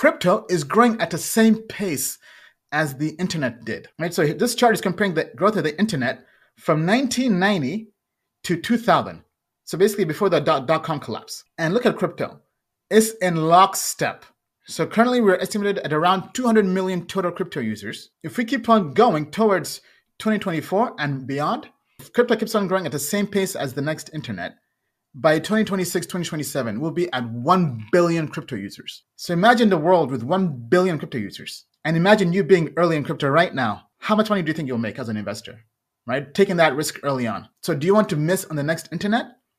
crypto is growing at the same pace as the internet did. Right? So this chart is comparing the growth of the internet from 1990 to 2000. So basically before the dot, dot com collapse. And look at crypto. It's in lockstep. So currently we're estimated at around 200 million total crypto users. If we keep on going towards 2024 and beyond, if crypto keeps on growing at the same pace as the next internet, by 2026, 2027, we'll be at 1 billion crypto users. So imagine the world with 1 billion crypto users. And imagine you being early in crypto right now. How much money do you think you'll make as an investor? Right? Taking that risk early on. So do you want to miss on the next internet?